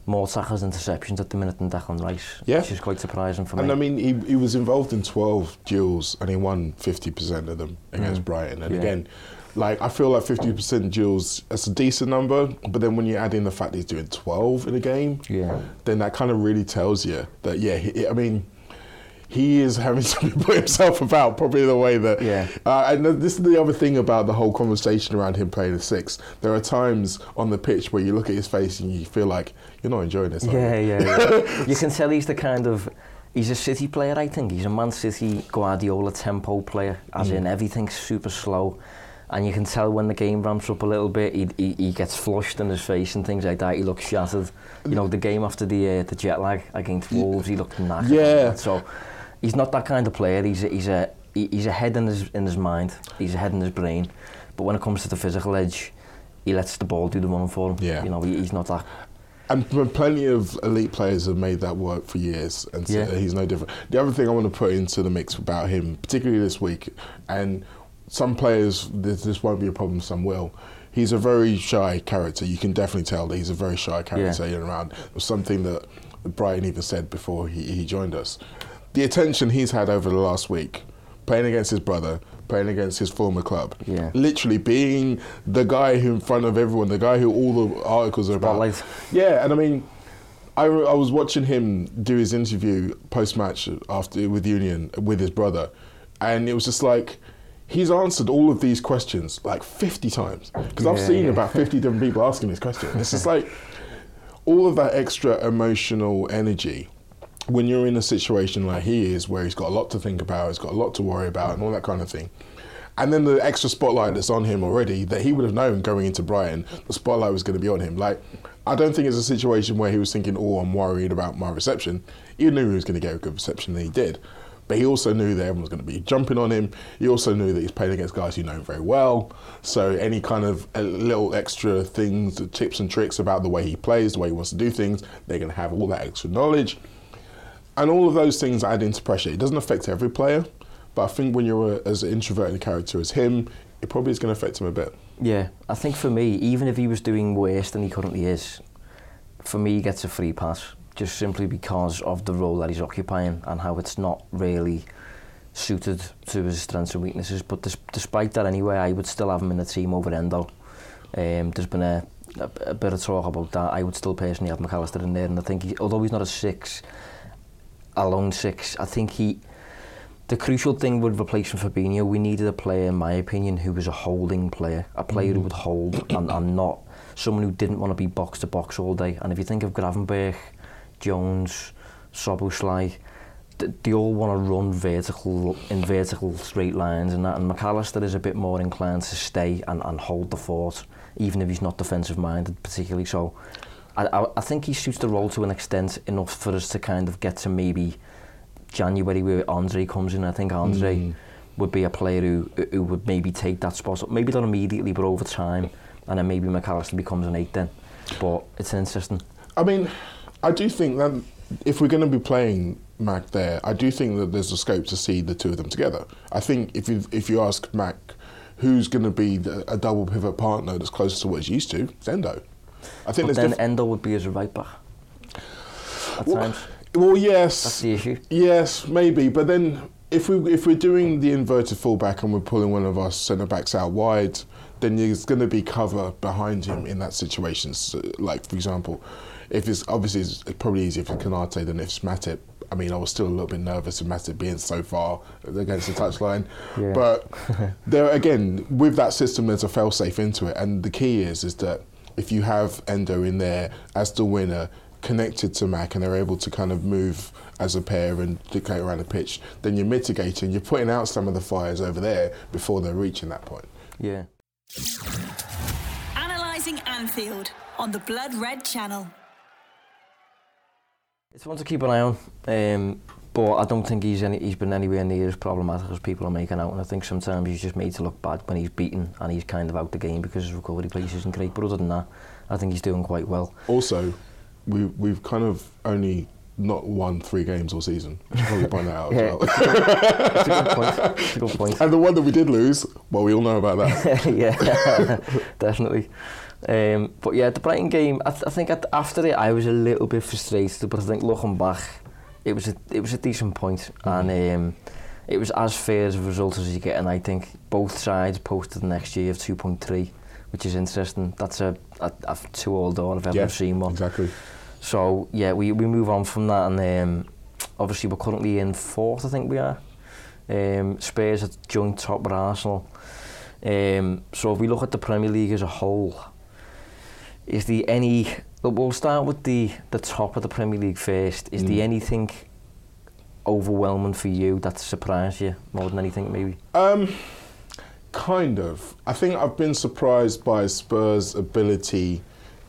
More tackles and interceptions at the minute than Declan Rice, Yeah. which is quite surprising for And I mean, he, he was involved in 12 duels and he won 50% of them against mm. Brighton. And Yeah. again, like, I feel like 50% duels, that's a decent number, but then when you add in the fact he's doing 12 in a game, Yeah. then that kind of really tells you that, yeah, he, I mean, he is having to put himself about probably the way that. Yeah. Uh, and this is the other thing about the whole conversation around him playing the six. There are times on the pitch where you look at his face and you feel like you're not enjoying this. Yeah, you? yeah, yeah. you can tell he's the kind of he's a City player. I think he's a Man City Guardiola tempo player, as in everything's super slow, and you can tell when the game ramps up a little bit, he, he, he gets flushed in his face and things like that. He looks shattered. You know, the game after the uh, the jet lag against Wolves, he looked knackered. Yeah. So he's not that kind of player. He's a, he's a he- he's ahead in his in his mind. He's ahead in his brain. But when it comes to the physical edge, he lets the ball do the running for him. Yeah. You know, he, he's not that. And plenty of elite players have made that work for years, and so Yeah. he's no different. The other thing I want to put into the mix about him, particularly this week, and some players this, this won't be a problem, some will. He's a very shy character. You can definitely tell that he's a very shy character in and around. It was something that Brian even said before he, he joined us. The attention he's had over the last week, playing against his brother, playing against his former club, Yeah. literally being the guy who in front of everyone, the guy who all the articles are about. Spotlight. Yeah, and I mean, I, I was watching him do his interview post match after with Union with his brother, and it was just like he's answered all of these questions like 50 times because I've Yeah, seen yeah. about 50 different people asking this question. It's just like all of that extra emotional energy when you're in a situation like he is, where he's got a lot to think about, he's got a lot to worry about, and all that kind of thing. And then the extra spotlight that's on him already, that he would have known going into Brighton, the spotlight was going to be on him. Like, I don't think it's a situation where he was thinking, oh, I'm worried about my reception. He knew he was going to get a good reception, and he did. But he also knew that everyone was going to be jumping on him. He also knew that he's playing against guys who know him very well. So any kind of uh, little extra things, tips and tricks about the way he plays, the way he wants to do things, they're going to have all that extra knowledge. And all of those things add into pressure. It doesn't affect every player, but I think when you're a, as introverted character as him, it probably is going to affect him a bit. Yeah, I think for me, even if he was doing worse than he currently is, for me, he gets a free pass just simply because of the role that he's occupying and how it's not really suited to his strengths and weaknesses. But despite that, anyway, I would still have him in the team over Endo. Um, there's been a, a, a bit of talk about that. I would still personally have Mac Allister in there, and I think he, although he's not a six, a lone six. I think he, the crucial thing with replacing Fabinho, we needed a player, in my opinion, who was a holding player, a player mm. who mm-hmm. would hold and, and not someone who didn't want to be box to box all day. And if you think of Gravenberg, Jones, Soboslai, they all want to run vertical in vertical straight lines and that and McAllister is a bit more inclined to stay and, and hold the fort even if he's not defensive minded particularly so I, I, I think he suits the role to an extent enough for us to kind of get to maybe January where Andre comes in. I think Andre mm. would be a player who who would maybe take that spot. Maybe not immediately, but over time. And then maybe Mac Allister becomes an eight then. But it's interesting. I mean, I do think that if we're going to be playing Mac there, I do think that there's a scope to see the two of them together. I think if you if you ask Mac who's going to be the, a double pivot partner that's closer to what he's used to, it's Endo. I think but then Endo would be as a right back. At well, times. Well, yes. That's the issue. Yes, maybe. But then if we if we're doing the inverted fullback and we're pulling one of our centre backs out wide, then there's going to be cover behind him in that situation. So, like for example, if it's obviously it's probably easier for Konate than if it's Matip. I mean, I was still a little bit nervous of Matip being so far against the touchline, yeah. but there again with that system, there's a fail safe into it, and the key is is that if you have Endo in there as the winner, connected to Mac and they're able to kind of move as a pair and dictate around the pitch, then you're mitigating, you're putting out some of the fires over there before they're reaching that point. Yeah. Analysing Anfield on the Blood Red Channel. It's one to keep an eye on, um, but I don't think he's any, he's been anywhere near as problematic as people are making out. And I think sometimes he's just made to look bad when he's beaten and he's kind of out the game because his recovery pace isn't great. But other than that, I think he's doing quite well. Also, we we've kind of only not won three games all season. I should probably point that out yeah. That's a good point. That's a good point. And the one that we did lose, well, we all know about that. yeah, definitely. Um, but yeah, the Brighton game, I, th- I think at, after it, I was a little bit frustrated, but I think looking back, it was a it was a decent point, mm-hmm. and um, it was as fair as a result as you get. And I think both sides posted the next year of 2.3, which is interesting. That's a, a, a too old or I've ever yeah, seen one. Exactly. So yeah, we we move on from that, and um, obviously we're currently in fourth. I think we are. Um, Spurs at joint top with Arsenal. Um, so if we look at the Premier League as a whole, is there any We'll start with the the top of the Premier League first. Is mm. there anything overwhelming for you that surprised you more than anything, maybe? Um, kind of. I think I've been surprised by Spurs' ability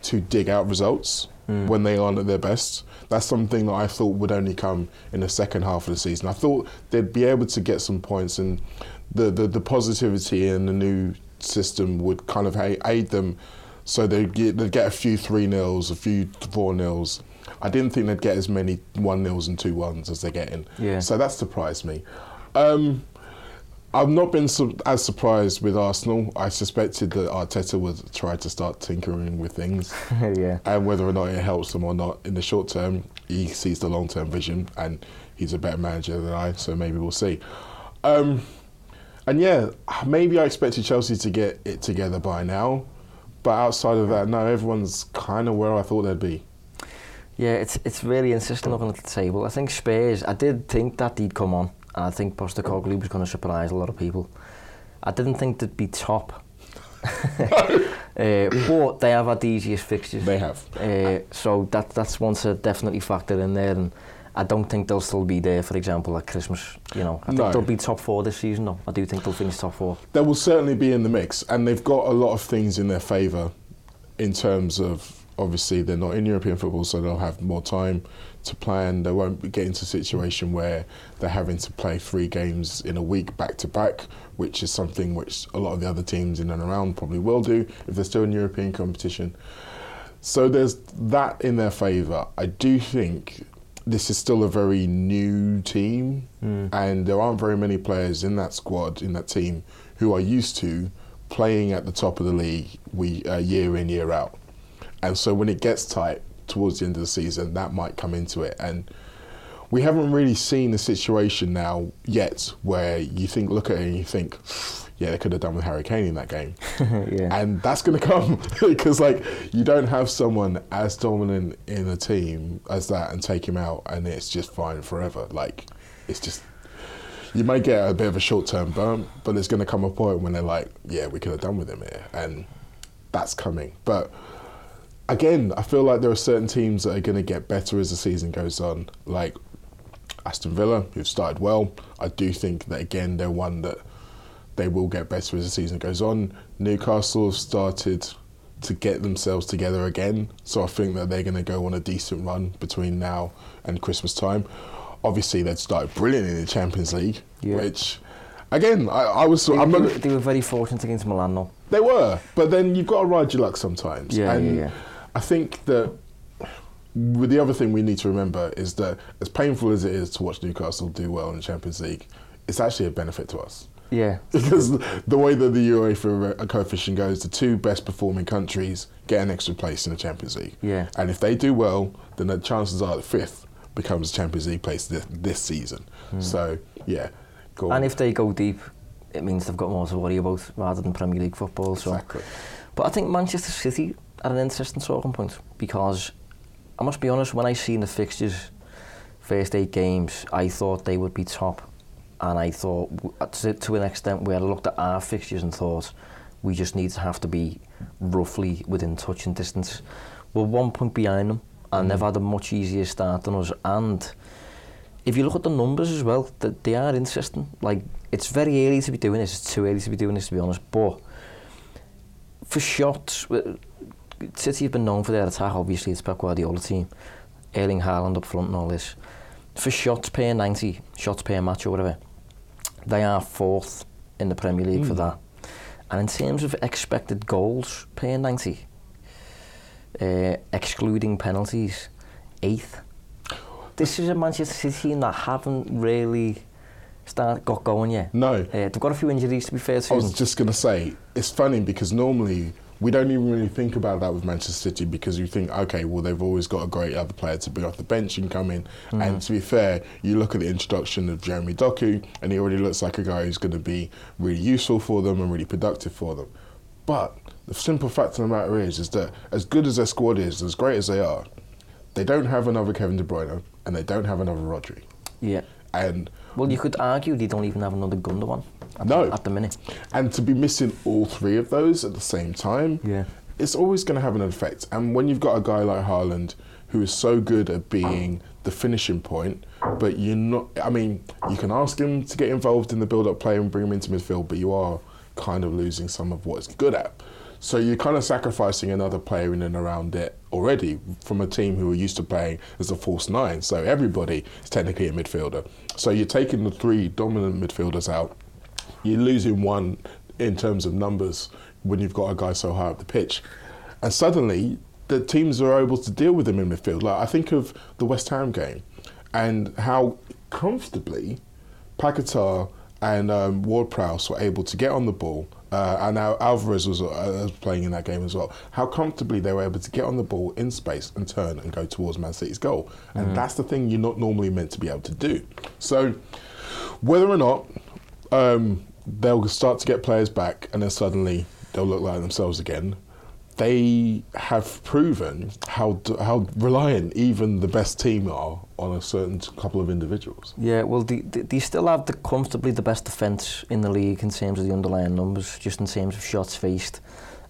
to dig out results mm. when they aren't at their best. That's something that I thought would only come in the second half of the season. I thought they'd be able to get some points, and the the, the positivity in the new system would kind of aid them so they'd get, they'd get a few 3 nils, a few 4 nils. I didn't think they'd get as many 1 nils and 2 1s as they're getting. Yeah. So that surprised me. Um, I've not been su- as surprised with Arsenal. I suspected that Arteta would try to start tinkering with things. yeah. And whether or not it helps them or not in the short term, he sees the long term vision and he's a better manager than I, so maybe we'll see. Um, and yeah, maybe I expected Chelsea to get it together by now. But outside of that, no, everyone's kind of where I thought they'd be. Yeah, it's it's really interesting looking at the table. I think Spurs, I did think that he'd come on, and I think Postecoglou was going to surprise a lot of people. I didn't think they'd be top. uh, but they have had the easiest fixtures. They have. Uh, so that that's one to definitely factor in there. And I don't think they'll still be there, for example, at Christmas. You know, I think no. they'll be top four this season, though. I do think they'll finish top four. They will certainly be in the mix, and they've got a lot of things in their favour in terms of obviously they're not in European football, so they'll have more time to plan. They won't get into a situation where they're having to play three games in a week back to back, which is something which a lot of the other teams in and around probably will do if they're still in European competition. So there's that in their favour. I do think this is still a very new team, mm. and there aren't very many players in that squad, in that team, who are used to playing at the top of the league we uh, year in year out, and so when it gets tight towards the end of the season, that might come into it. And we haven't really seen a situation now yet where you think, look at it and you think, yeah, they could have done with Harry Kane in that game. yeah. And that's going to come because, like, you don't have someone as dominant in a team as that and take him out and it's just fine forever. Like, it's just. You might get a bit of a short term bump, but there's going to come a point when they're like, yeah, we could have done with him here. And that's coming. But again, I feel like there are certain teams that are going to get better as the season goes on. Like Aston Villa, who've started well. I do think that, again, they're one that they will get better as the season goes on. Newcastle have started to get themselves together again. So I think that they're going to go on a decent run between now and Christmas time. Obviously, they'd started brilliant in the Champions League, Yeah. which, again, I, I was. They, I'm they they were very fortunate against Milan, though. they were, but then you've got to ride your luck sometimes. Yeah, and yeah, yeah. I think that with the other thing we need to remember is that as painful as it is to watch Newcastle do well in the Champions League, it's actually a benefit to us. Yeah. Because the way that the UEFA coefficient goes, the two best performing countries get an extra place in the Champions League. Yeah. And if they do well, then the chances are the fifth becomes Champions League place this, this season. Hmm. So, yeah. Go on. And if they go deep, it means they've got more to worry about rather than Premier League football. So. Exactly. But I think Manchester City are an interesting talking point because I must be honest, when I seen the fixtures, first eight games, I thought they would be top. and I thought uh, to, to an extent we had looked at our fixtures and thought we just need to have to be roughly within touching distance. We're one point behind them and mm. they've had a much easier start than us. And if you look at the numbers as well that they are interesting. Like it's very early to be doing this. It's too early to be doing this to be honest. But for shots City have been known for their attack obviously it's Pep Guardiola team. Erling Haaland up front and all this. For shots per 90 shots per match or whatever they are fourth in the Premier League for that. And in terms of expected goals per 90, uh, excluding penalties, eighth. This is a Manchester City team that haven't really start got going yet. No. Uh, they've got a few injuries to be fair to I was just going to say, it's funny because normally we don't even really think about that with Manchester City because you think, okay, well, they've always got a great other player to bring off the bench and come in. Mm. And to be fair, you look at the introduction of Jeremy Doku, and he already looks like a guy who's going to be really useful for them and really productive for them. But the simple fact of the matter is, is that as good as their squad is, as great as they are, they don't have another Kevin De Bruyne and they don't have another Rodri. yeah. And Well, you could argue they don't even have another Gundogan at, No. at the minute. And to be missing all three of those at the same time, Yeah. it's always going to have an effect. And when you've got a guy like Haaland who is so good at being the finishing point, but you're not, I mean, you can ask him to get involved in the build up play and bring him into midfield, but you are kind of losing some of what he's good at. So you're kind of sacrificing another player in and around it already from a team who are used to playing as a false nine. So everybody is technically a midfielder. So you're taking the three dominant midfielders out you're losing one in terms of numbers when you've got a guy so high up the pitch. And suddenly, the teams are able to deal with him in midfield. Like, I think of the West Ham game and how comfortably Paquetá and um, Ward-Prowse were able to get on the ball. Uh, and Al- Alvarez was, uh, playing in that game as well. How comfortably they were able to get on the ball in space and turn and go towards Man City's goal. And that's the thing you're not normally meant to be able to do. So, whether or not um, they'll start to get players back and then suddenly they'll look like themselves again. They have proven how how reliant even the best team are on a certain couple of individuals. Yeah, well, they, they still have the comfortably the best defence in the league in terms of the underlying numbers, just in terms of shots faced,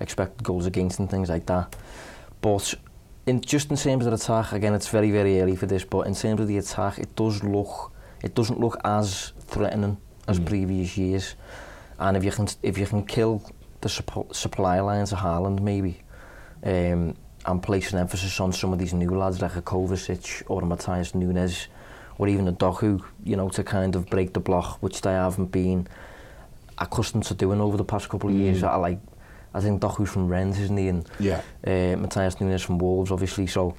expected goals against, and things like that. But in just in terms of the attack, again, it's very very early for this. But in terms of the attack, it does look it doesn't look as threatening as mm. previous years. And if you can if you can kill the suppo- supply lines of Haaland maybe, um, and place an emphasis on some of these new lads like a Kovacic or a Matthias Nunes or even a Doku, you know, to kind of break the block, which they haven't been accustomed to doing over the past couple of years. Hmm. I like, I think Doku's from Rennes, isn't he? And yeah. uh, Matthias Nunes from Wolves, obviously. So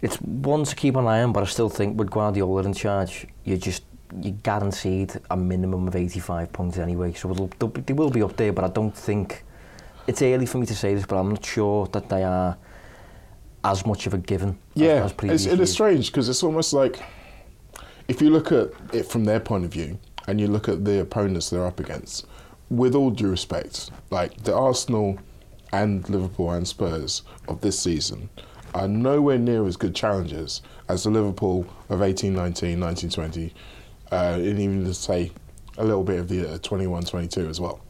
it's one to keep an eye on, but I still think with Guardiola in charge, you just you guaranteed a minimum of 85 points anyway. So it'll, be- they will be up there, but I don't think it's early for me to say this, but I'm not sure that they are as much of a given Yeah, as, as previous it's, it is strange because it's almost like if you look at it from their point of view and you look at the opponents they're up against, with all due respect, like the Arsenal and Liverpool and Spurs of this season are nowhere near as good challengers as the Liverpool of 18 19, 19 20, uh, and even to say a little bit of the uh, 21 22 as well.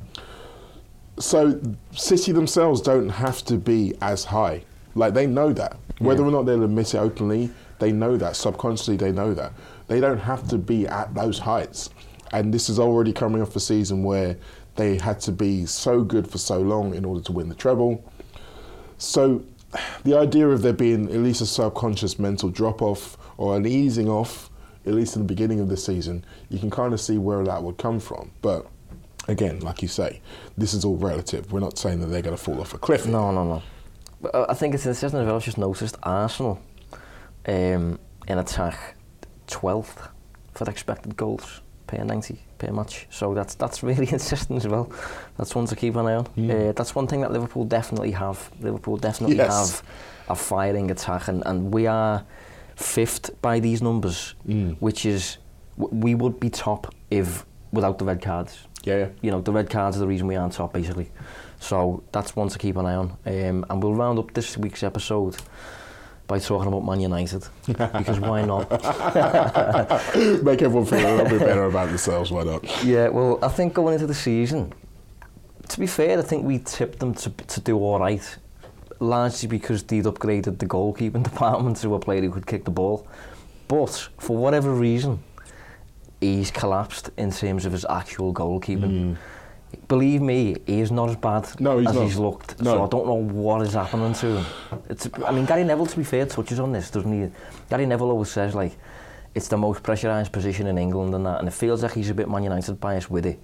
So City themselves don't have to be as high. Like they know that. Whether or not they'll admit it openly, they know that. Subconsciously they know that. They don't have to be at those heights. And this is already coming off a season where they had to be so good for so long in order to win the treble. So the idea of there being at least a subconscious mental drop off or an easing off, at least in the beginning of the season, you can kind of see where that would come from. But again, like you say, this is all relative. We're not saying that they're going to fall off a cliff. No, no, no. But uh, I think it's interesting as well. I've just noticed Arsenal um, in attack 12th for expected goals per 90 per match. So that's that's really interesting as well. That's one to keep an eye on. Uh, that's one thing that Liverpool definitely have. Liverpool definitely Yes. have a firing attack, and, and we are fifth by these numbers, which is we would be top if without the red cards Yeah, yeah. you know, the red cards are the reason we aren't top, basically. So that's one to keep an eye on. Um, and we'll round up this week's episode by talking about Man United, because why not? Make everyone feel a little bit better about themselves. Why not? Yeah, well, I think going into the season, to be fair, I think we tipped them to, to do all right, largely because they'd upgraded the goalkeeping department to a player who could kick the ball. But for whatever reason, he's collapsed in terms of his actual goalkeeping. Hmm. Believe me, he is not as bad No, he's as not. he's looked. No. So I don't know what is happening to him. It's, I mean, Gary Neville, to be fair, touches on this, doesn't he? Gary Neville always says, like, it's the most pressurised position in England and that, and it feels like he's a bit Man United biased with it.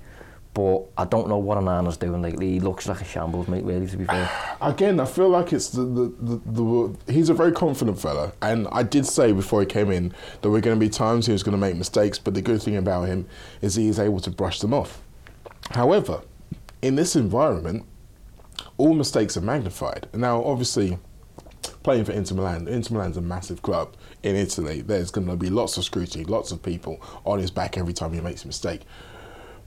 But I don't know what Onana's doing lately. He looks like a shambles, mate, really, to be fair. Again, I feel like it's the, the, the, the he's a very confident fella, and I did say before he came in there were going to be times he was going to make mistakes, but the good thing about him is he is able to brush them off. However, in this environment, all mistakes are magnified. Now, obviously, playing for Inter Milan, Inter Milan's a massive club in Italy. There's going to be lots of scrutiny, lots of people on his back every time he makes a mistake.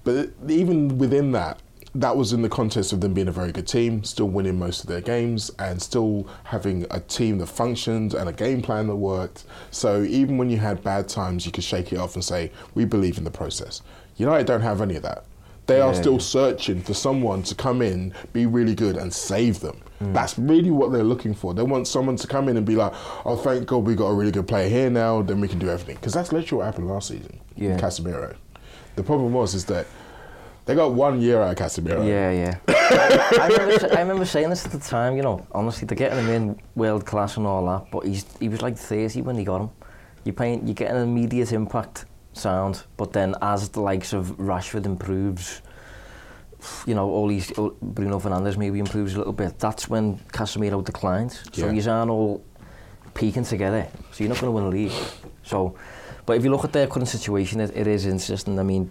But even within that, that was in the context of them being a very good team, still winning most of their games, and still having a team that functioned and a game plan that worked. So even when you had bad times, you could shake it off and say, "We believe in the process." United don't have any of that. They are still searching for someone to come in, be really good, and save them. Mm. That's really what they're looking for. They want someone to come in and be like, "Oh, thank God we got a really good player here now. Then we can do everything." Because that's literally what happened last season. Yeah. with Casemiro. The problem was is that they got one year out of Casemiro. Yeah, yeah. I, remember, I remember saying this at the time, you know, honestly, they're getting him in world class and all that, but he's he was like 30 when he got him. You're, paying, you're getting an immediate impact sound, but then as the likes of Rashford improves, you know, all these, Bruno Fernandes maybe improves a little bit, that's when Casemiro declines. So Yeah. you aren't all peaking together, so you're not going to win a league. So, but if you look at their current situation, it, it is interesting. I mean,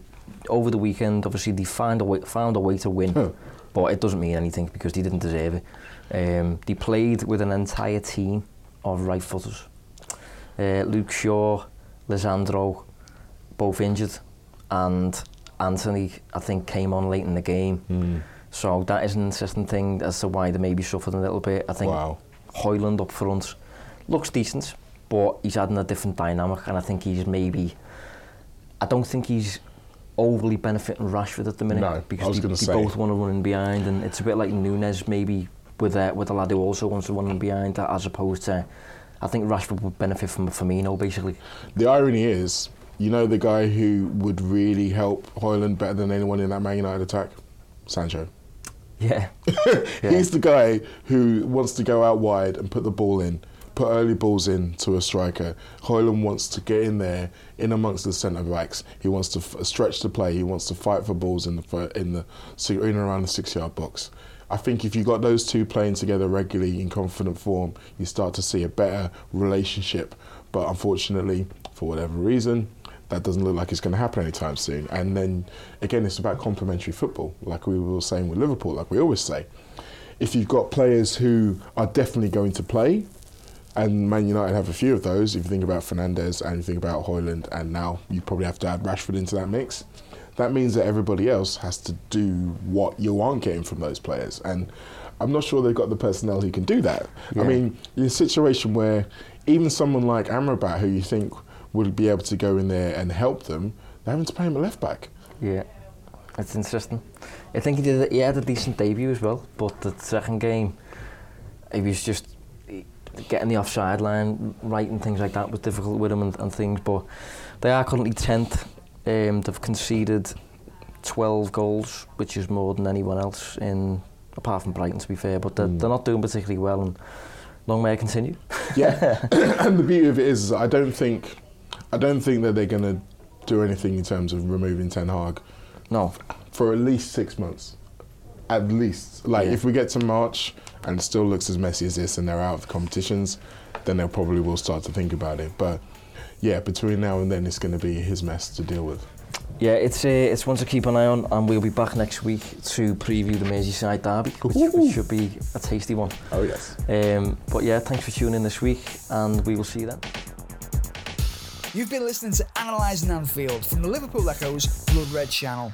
over the weekend, obviously they found a way, found a way to win, Huh. but it doesn't mean anything because they didn't deserve it. Um, they played with an entire team of right footers. Uh, Luke Shaw, Lisandro, both injured, and Antony, I think, came on late in the game. So that is an interesting thing as to why they maybe suffered a little bit. I think Wow. Højlund up front looks decent, but he's adding a different dynamic, and I think he's maybe. I don't think he's overly benefiting Rashford at the minute No, because they, they both want to run in behind, and it's a bit like Núñez maybe with a, with a lad who also wants to run in behind, as opposed to. I think Rashford would benefit from Firmino basically. The irony is, you know, the guy who would really help Højlund better than anyone in that Man United attack, Sancho. Yeah, Yeah. He's the guy who wants to go out wide and put the ball in, put early balls in to a striker. Højlund wants to get in there, in amongst the centre backs. He wants to f- stretch the play. He wants to fight for balls in the in the in and around the six-yard box. I think if you got those two playing together regularly in confident form, you start to see a better relationship. But unfortunately, for whatever reason, that doesn't look like it's going to happen anytime soon. And then again, it's about complementary football, like we were saying with Liverpool, like we always say. if you've got players who are definitely going to play, and Man United have a few of those, if you think about Fernandes and you think about Højlund, and now you probably have to add Rashford into that mix, that means that everybody else has to do what you aren't getting from those players. And I'm not sure they've got the personnel who can do that. Yeah. I mean, in a situation where even someone like Amrabat, who you think would be able to go in there and help them, they're having to play him at left back. Yeah, it's interesting. I think he did. He had a decent debut as well, but the second game, he was just getting the offside line right and things like that was difficult with them and, and things. But they are currently tenth. Um, they've conceded 12 goals, which is more than anyone else in apart from Brighton, to be fair. But they're, Mm. they're not doing particularly well, and long may it continue. Yeah, and the beauty of it is, I don't think, I don't think that they're going to do anything in terms of removing Ten Hag No, for at least six months. At least, like Yeah. if we get to March and it still looks as messy as this, and they're out of the competitions, then they probably will start to think about it. But yeah, between now and then, it's going to be his mess to deal with. Yeah, it's uh, it's one to keep an eye on, and we'll be back next week to preview the Merseyside derby, which, which should be a tasty one. Oh yes. Um, but yeah, thanks for tuning in this week, and we will see you then. You've been listening to Analysing Anfield from the Liverpool Echo's Blood Red channel.